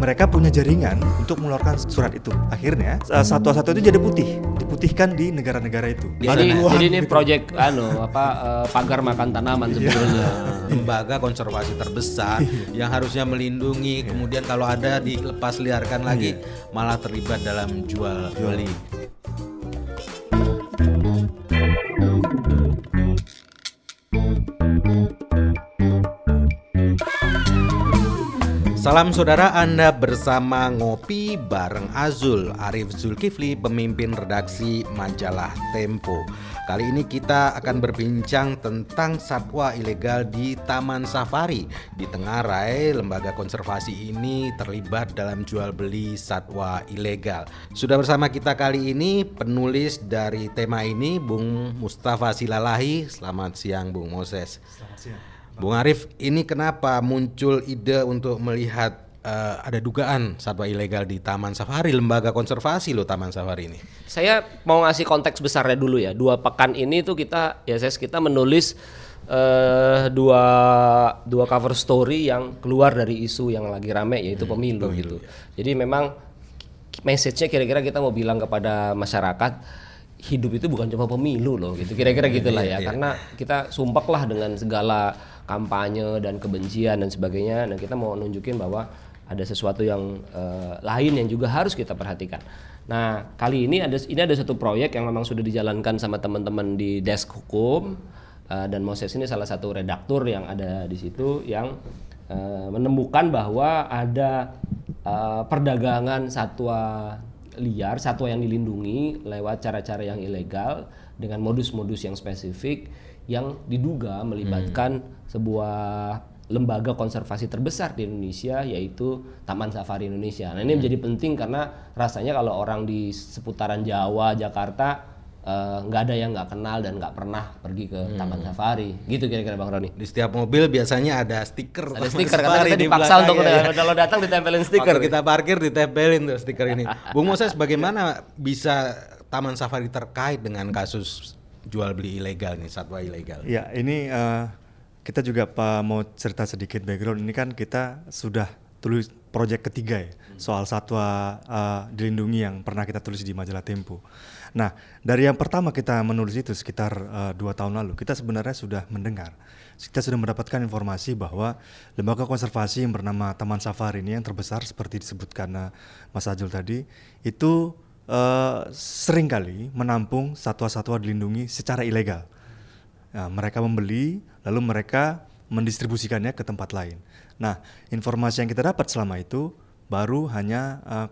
mereka punya jaringan untuk mengeluarkan surat itu. Akhirnya uh, satwa-satwa itu jadi putih, diputihkan di negara-negara itu. Jadi, Ada jadi ini gitu. proyek anu apa eh, pagar makan tanaman sebetulnya. lembaga konservasi terbesar yang harusnya melindungi kemudian kalau ada dilepas liarkan lagi malah terlibat dalam jual beli Salam saudara Anda bersama Ngopi bareng Azul Arif Zulkifli pemimpin redaksi majalah Tempo. Kali ini kita akan berbincang tentang satwa ilegal di Taman Safari. Di Tenggarai, lembaga konservasi ini terlibat dalam jual beli satwa ilegal. Sudah bersama kita kali ini penulis dari tema ini Bung Mustafa Silalahi. Selamat siang Bung Moses. Bung Arif, ini kenapa muncul ide untuk melihat eh, ada dugaan satwa ilegal di Taman Safari, lembaga konservasi loh Taman Safari ini. Saya mau ngasih konteks besarnya dulu ya. Dua pekan ini tuh kita ya saya kita menulis eh, dua dua cover story yang keluar dari isu yang lagi rame yaitu pemilu, gitu. Jadi memang message-nya kira-kira kita mau bilang kepada masyarakat hidup itu bukan cuma pemilu loh gitu. Kira-kira gitulah ya. Karena kita sumpek lah dengan segala kampanye dan kebencian dan sebagainya dan kita mau nunjukin bahwa ada sesuatu yang eh, lain yang juga harus kita perhatikan. Nah, kali ini ada ini ada satu proyek yang memang sudah dijalankan sama teman-teman di desk hukum eh, dan Moses ini salah satu redaktur yang ada di situ yang eh, menemukan bahwa ada eh, perdagangan satwa liar, satwa yang dilindungi lewat cara-cara yang ilegal dengan modus-modus yang spesifik yang diduga melibatkan sebuah lembaga konservasi terbesar di Indonesia yaitu Taman Safari Indonesia. Nah, ini menjadi penting karena rasanya kalau orang di seputaran Jawa, Jakarta eh, nggak ada yang nggak kenal dan nggak pernah pergi ke Taman Safari. Gitu kira-kira Bang Roni. Di setiap mobil biasanya ada stiker Ada stiker karena kita di dipaksa untuk ya. kalau datang ditempelin stiker. Waktu kita parkir ditempelin tuh stiker ini. Bung Moses bagaimana bisa Taman Safari terkait dengan kasus jual beli ilegal nih satwa ilegal? Ya, ini eh, kita juga Pak mau cerita sedikit background. Ini kan kita sudah tulis proyek ketiga ya soal satwa eh, dilindungi yang pernah kita tulis di majalah Tempo. Nah, dari yang pertama kita menulis itu sekitar eh, dua tahun lalu, kita sebenarnya sudah mendengar, kita sudah mendapatkan informasi bahwa lembaga konservasi yang bernama Taman Safari ini yang terbesar seperti disebutkan Mas Ajul tadi, itu eh, sering kali menampung satwa-satwa dilindungi secara ilegal. Nah, mereka membeli, lalu mereka mendistribusikannya ke tempat lain. Nah, informasi yang kita dapat selama itu baru hanya eh,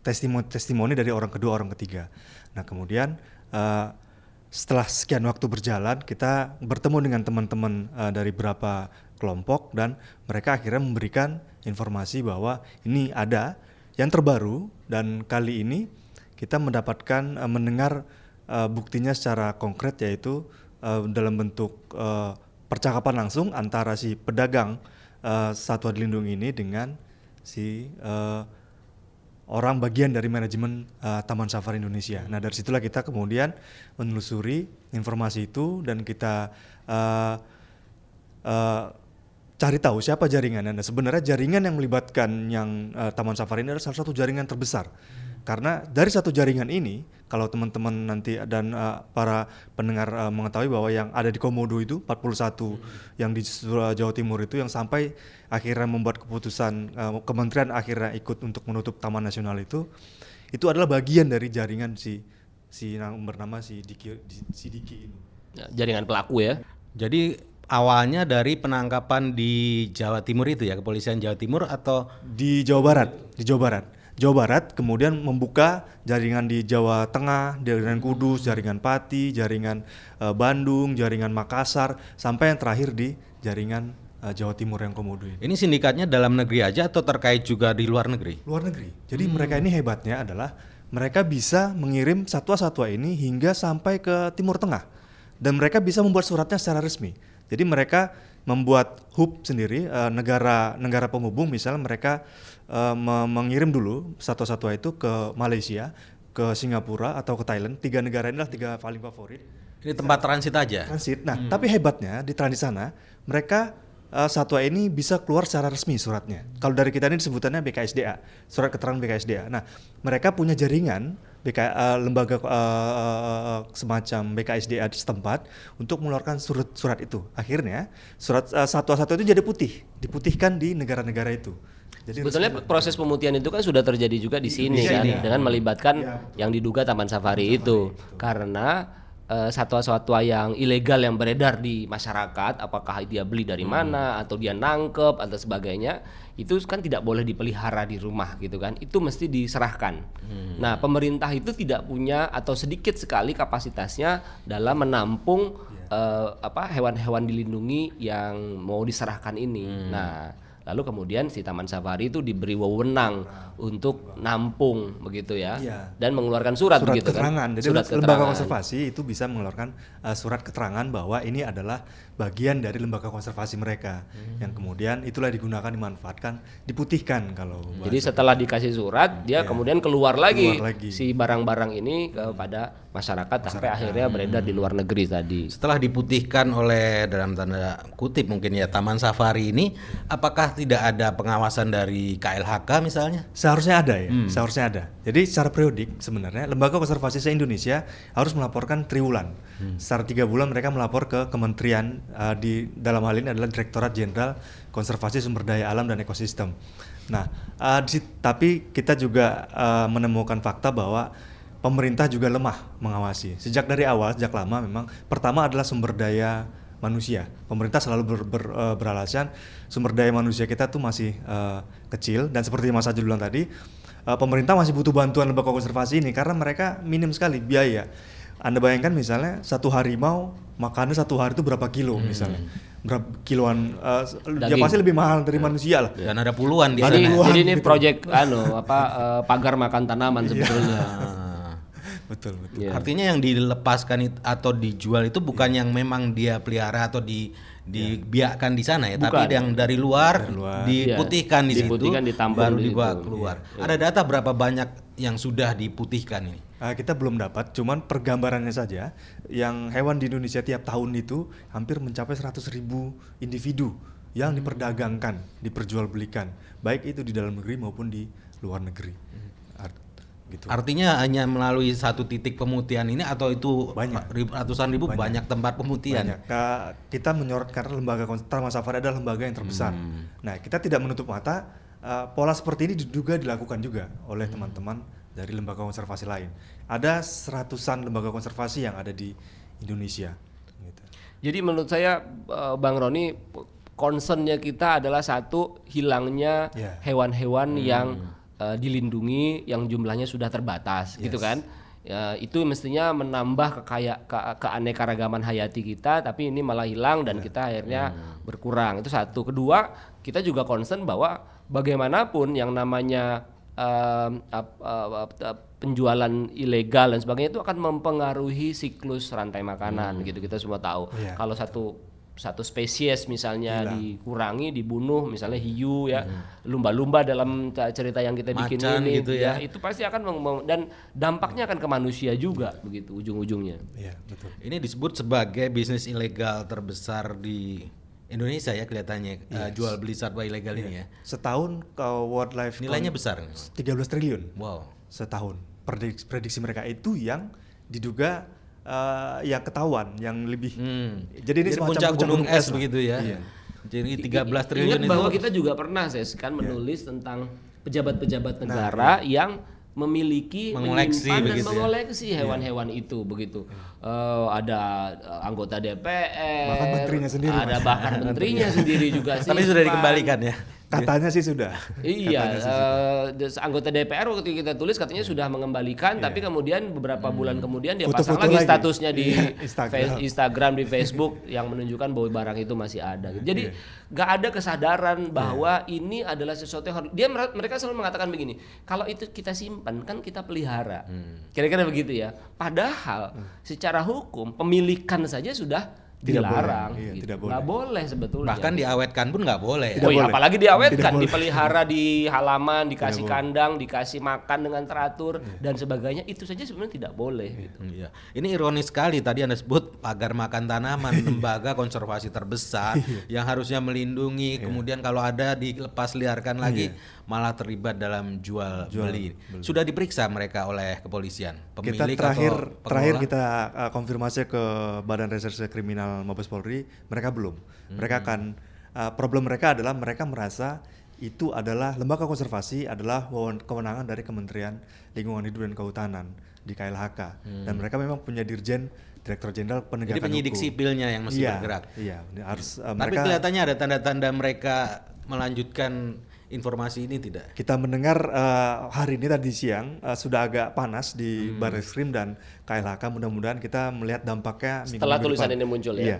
testimoni-testimoni dari orang kedua, orang ketiga. Nah, kemudian eh, setelah sekian waktu berjalan, kita bertemu dengan teman-teman eh, dari beberapa kelompok dan mereka akhirnya memberikan informasi bahwa ini ada yang terbaru dan kali ini kita mendapatkan eh, mendengar eh, buktinya secara konkret yaitu eh, dalam bentuk eh, percakapan langsung antara si pedagang eh, satwa dilindungi ini dengan si eh, orang bagian dari manajemen eh, Taman Safari Indonesia. Nah dari situlah kita kemudian menelusuri informasi itu dan kita eh, eh, cari tahu siapa jaringannya. Nah, sebenarnya jaringan yang melibatkan yang eh, Taman Safari ini adalah salah satu jaringan terbesar. Karena dari satu jaringan ini, kalau teman-teman nanti dan eh, para pendengar eh, mengetahui bahwa yang ada di Komodo itu 41 yang di Sur- Jawa Timur itu yang sampai akhirnya membuat keputusan eh, kementerian akhirnya ikut untuk menutup Taman Nasional itu, itu adalah bagian dari jaringan si si yang bernama si Diki si Diki ini. Ya, jaringan pelaku ya. Jadi awalnya dari penangkapan di Jawa Timur itu ya kepolisian Jawa Timur atau di Jawa Barat, di Jawa Barat. Jawa Barat kemudian membuka jaringan di Jawa Tengah, jaringan Kudus, jaringan Pati, jaringan eh, Bandung, jaringan Makassar, sampai yang terakhir di jaringan eh, Jawa Timur yang Komodo ini. ini sindikatnya dalam negeri aja atau terkait juga di luar negeri? Luar negeri. Jadi mereka ini hebatnya adalah mereka bisa mengirim satwa-satwa ini hingga sampai ke Timur Tengah dan mereka bisa membuat suratnya secara resmi. Jadi mereka membuat hub sendiri eh, negara negara penghubung misalnya mereka eh, me- mengirim dulu satwa-satwa itu ke Malaysia, ke Singapura atau ke Thailand. Tiga negara inilah tiga paling favorit Ini tempat transit aja. transit. Nah, tapi hebatnya di transit sana mereka uh, satwa ini bisa keluar secara resmi suratnya. Kalau dari kita ini sebutannya BKSDA, surat keterangan BKSDA. Nah, mereka punya jaringan BK, uh, lembaga uh, semacam BKSDA setempat untuk mengeluarkan surat surat itu. Akhirnya surat uh, satwa-satwa itu jadi putih, diputihkan di negara-negara itu. Jadi sebetulnya proses pemutihan itu kan sudah terjadi juga di sini kan ya. dengan melibatkan ya. yang diduga Taman Safari Taman itu. Safari, Karena satwa-satwa yang ilegal yang beredar di masyarakat, apakah dia beli dari hmm. mana atau dia nangkep atau sebagainya, itu kan tidak boleh dipelihara di rumah gitu kan. Itu mesti diserahkan. Hmm. Nah, pemerintah itu tidak punya atau sedikit sekali kapasitasnya dalam menampung yeah. Iya. uh, apa hewan-hewan dilindungi yang mau diserahkan ini. Hmm. Nah, lalu kemudian si Taman Safari itu diberi wewenang untuk nampung begitu ya iya. dan mengeluarkan surat, surat begitu kan? keterangan. kan. Jadi surat lembaga konservasi itu bisa mengeluarkan uh, surat keterangan bahwa ini adalah bagian dari lembaga konservasi mereka hmm. yang kemudian itulah digunakan dimanfaatkan diputihkan kalau. Jadi setelah dikasih surat dia yeah. kemudian keluar lagi, keluar lagi si barang-barang ini kepada masyarakat, masyarakat sampai akhirnya beredar di luar negeri tadi. Setelah diputihkan oleh dalam tanda kutip mungkin ya Taman Safari ini apakah tidak ada pengawasan dari KLHK misalnya? Seharusnya ada ya, hmm. seharusnya ada. Jadi secara periodik sebenarnya lembaga konservasi se-Indonesia harus melaporkan triwulan. Hmm. Secara tiga bulan mereka melapor ke kementerian uh, di dalam hal ini adalah Direktorat Jenderal Konservasi Sumber Daya Alam dan Ekosistem. Nah, uh, di, tapi kita juga uh, menemukan fakta bahwa pemerintah juga lemah mengawasi. Sejak dari awal, sejak lama memang pertama adalah sumber daya manusia. Pemerintah selalu ber, ber, uh, beralasan sumber daya manusia kita tuh masih uh, kecil dan seperti Mas Ajul bilang tadi uh, pemerintah masih butuh bantuan lembaga konservasi ini karena mereka minim sekali biaya. Anda bayangkan misalnya satu harimau makannya satu hari itu berapa kilo hmm. misalnya berapa kiloan uh, ya pasti lebih mahal dari ya. manusia lah dan ada puluhan di jadi, sana. Jadi ini gitu. proyek anu apa uh, pagar makan tanaman iya. sebetulnya. betul betul. Yeah. Artinya yang dilepaskan atau dijual itu bukan yeah. yang memang dia pelihara atau di dibiarkan di sana ya, Bukan. tapi yang dari luar, dari luar. diputihkan iya. di diputihkan, situ, baru dibawa keluar. Iya. Ada data berapa banyak yang sudah diputihkan ini? Uh, kita belum dapat, cuman pergambarannya saja, yang hewan di Indonesia tiap tahun itu hampir mencapai 100 ribu individu yang diperdagangkan, diperjualbelikan, baik itu di dalam negeri maupun di luar negeri. Gitu. Artinya hanya melalui satu titik pemutihan ini atau itu banyak ribu, ratusan ribu banyak, banyak tempat pemutihan. Banyak. kita menyorot karena lembaga Taman Safari adalah lembaga yang terbesar. Hmm. Nah, kita tidak menutup mata uh, pola seperti ini juga dilakukan juga oleh hmm. teman-teman hmm. dari lembaga konservasi lain. Ada seratusan lembaga konservasi yang ada di Indonesia. Gitu. Jadi menurut saya uh, Bang Roni concernnya kita adalah satu hilangnya ya. hewan-hewan yeah. hmm. yang uh, dilindungi yang jumlahnya sudah terbatas gitu yes. gitu kan ya, itu mestinya menambah kekaya ke, keanekaragaman hayati kita tapi ini malah hilang dan yeah. kita akhirnya hmm. berkurang itu satu kedua kita juga concern bahwa bagaimanapun yang namanya uh, uh, uh, uh, penjualan ilegal dan sebagainya itu akan mempengaruhi siklus rantai makanan hmm. gitu kita semua tahu yeah. kalau satu satu spesies misalnya Gila. dikurangi dibunuh misalnya hiu ya hmm. lumba-lumba dalam cerita yang kita bikin Macan ini gitu ya. ya itu pasti akan dan dampaknya akan ke manusia juga begitu ujung-ujungnya ya, betul. ini disebut sebagai bisnis ilegal terbesar di Indonesia ya kelihatannya yes. uh, jual beli satwa ilegal yeah. ini ya setahun ke wildlife nilainya besar 13 triliun wow setahun prediksi, prediksi mereka itu yang diduga uh, yang ketahuan yang lebih hmm. jadi ini jadi semacam puncak gunung, es begitu ya iya. jadi 13 triliun Ingat itu bahwa kita juga pernah saya kan menulis yeah. tentang pejabat-pejabat nah, negara nah, yang memiliki mengoleksi dan ya? mengoleksi iya. hewan-hewan yeah. itu begitu uh, ada anggota DPR bahkan menterinya sendiri ada mas. bahkan menterinya sendiri juga sih tapi sudah dikembalikan ya Katanya sih sudah. Iya, uh, anggota DPR waktu kita tulis katanya sudah mengembalikan, yeah. tapi kemudian beberapa hmm. bulan kemudian dia Foto -foto pasang lagi, lagi statusnya di Instagram. Instagram, di Facebook yang menunjukkan bahwa barang itu masih ada. Jadi yeah. gak ada kesadaran bahwa yeah. ini adalah sesuatu yang harus. Dia mereka selalu mengatakan begini, kalau itu kita simpan kan kita pelihara, hmm. kira-kira begitu ya. Padahal hmm. secara hukum pemilikan saja sudah Tidak boleh, dilarang. iya, gitu. tidak Nggak boleh sebetulnya. Bahkan diawetkan pun nggak boleh. Tidak oh iya, boleh. apalagi diawetkan, Tidak boleh. dipelihara di halaman, dikasih boleh. kandang, dikasih makan dengan teratur Iya. dan sebagainya itu saja sebenarnya tidak boleh. gitu. Iya. Ini ironis sekali tadi Anda sebut pagar makan tanaman lembaga konservasi terbesar Iya. yang harusnya melindungi kemudian kalau ada dilepas liarkan lagi malah terlibat dalam jual, beli. Sudah diperiksa mereka oleh kepolisian. kita Pemilik terakhir atau terakhir kita uh, konfirmasi ke Badan Reserse Kriminal Mabes Polri, mereka belum. Mereka akan uh, problem mereka adalah mereka merasa itu adalah lembaga konservasi adalah kewenangan dari Kementerian Lingkungan Hidup dan Kehutanan di KLHK dan mereka memang punya dirjen Direktur Jenderal Penegakan Jadi penyidik Hukum. sipilnya yang mesti iya, bergerak. Iya, harus uh, Tapi mereka kelihatannya ada tanda-tanda mereka melanjutkan informasi ini tidak? Kita mendengar uh, hari ini tadi siang uh, sudah agak panas di Hmm. Barreskrim dan KLHK. Mudah-mudahan kita melihat dampaknya minggu Setelah minggu tulisan depan. ini muncul ya? Iya.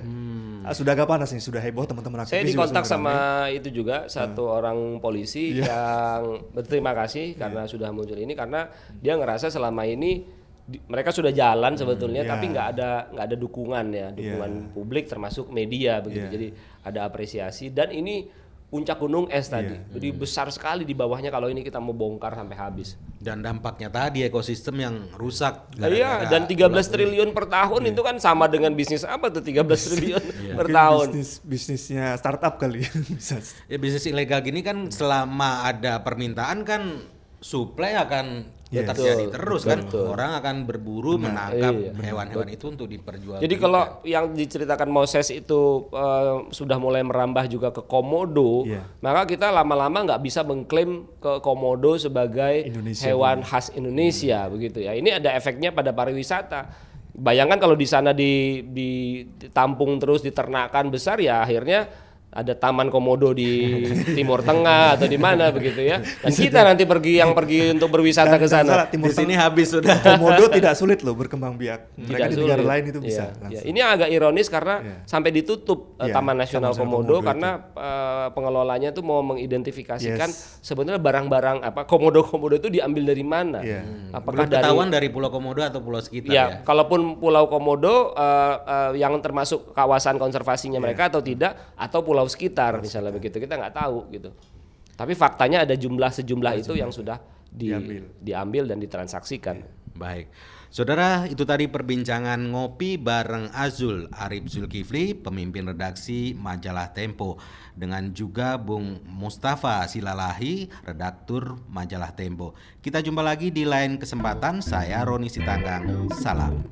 Uh, sudah agak panas nih, sudah heboh teman-teman Saya aktivis juga dikontak sama ramai. itu juga satu orang polisi Iya. yang berterima kasih karena sudah muncul ini karena dia ngerasa selama ini di- mereka sudah jalan sebetulnya Iya. tapi nggak ada nggak ada dukungan ya dukungan publik termasuk media begitu Iya. jadi ada apresiasi dan ini puncak gunung es tadi Iya. jadi besar sekali di bawahnya kalau ini kita mau bongkar sampai habis Dan dampaknya tadi ekosistem yang rusak. iya gara-gara dan 13 ulat triliun per tahun itu kan sama dengan bisnis apa tuh 13 triliun per Mungkin tahun Bisnis bisnisnya startup kali bisa. Ya bisnis ilegal gini kan selama ada permintaan kan supply akan Yes. terjadi Betul, terus kan. betul. Orang akan berburu menangkap Iya. hewan-hewan itu untuk diperjualbelikan. Jadi kalau yang diceritakan Moses itu eh, sudah mulai merambah juga ke komodo, Iya. maka kita lama-lama nggak bisa mengklaim ke komodo sebagai Indonesia hewan khas Indonesia begitu ya. Ini ada efeknya pada pariwisata. Bayangkan kalau di sana di ditampung terus diternakan besar ya akhirnya ada taman komodo di Timur Tengah atau di mana begitu ya. Dan kita nanti pergi yang pergi untuk berwisata ke sana. Timur di sini habis sudah. Komodo tidak sulit loh berkembang biak. Mereka Tidak di negara sulit. lain itu bisa. Langsung. iya. Ini agak ironis karena Iya. sampai ditutup Iya, Taman Nasional Taman Komodo, Komodo karena eh, pengelolanya tuh mau mengidentifikasikan Yes. sebenarnya barang-barang apa komodo-komodo itu diambil dari mana? Iya. Apakah Belum dari ketahuan dari Pulau Komodo atau pulau sekitar ya, ya. kalaupun Pulau Komodo eh, eh, yang termasuk kawasan konservasinya Iya. mereka atau tidak, atau pulau sekitar misalnya begitu kita nggak tahu gitu. Tapi faktanya ada jumlah sejumlah itu yang sudah di- Diambil. diambil dan ditransaksikan. Baik. Saudara, itu tadi perbincangan ngopi bareng Azul Arif Zulkifli, pemimpin redaksi majalah Tempo, dengan juga Bung Mustafa Silalahi, redaktur majalah Tempo. Kita jumpa lagi di lain kesempatan. Saya Roni Sitanggang. Salam.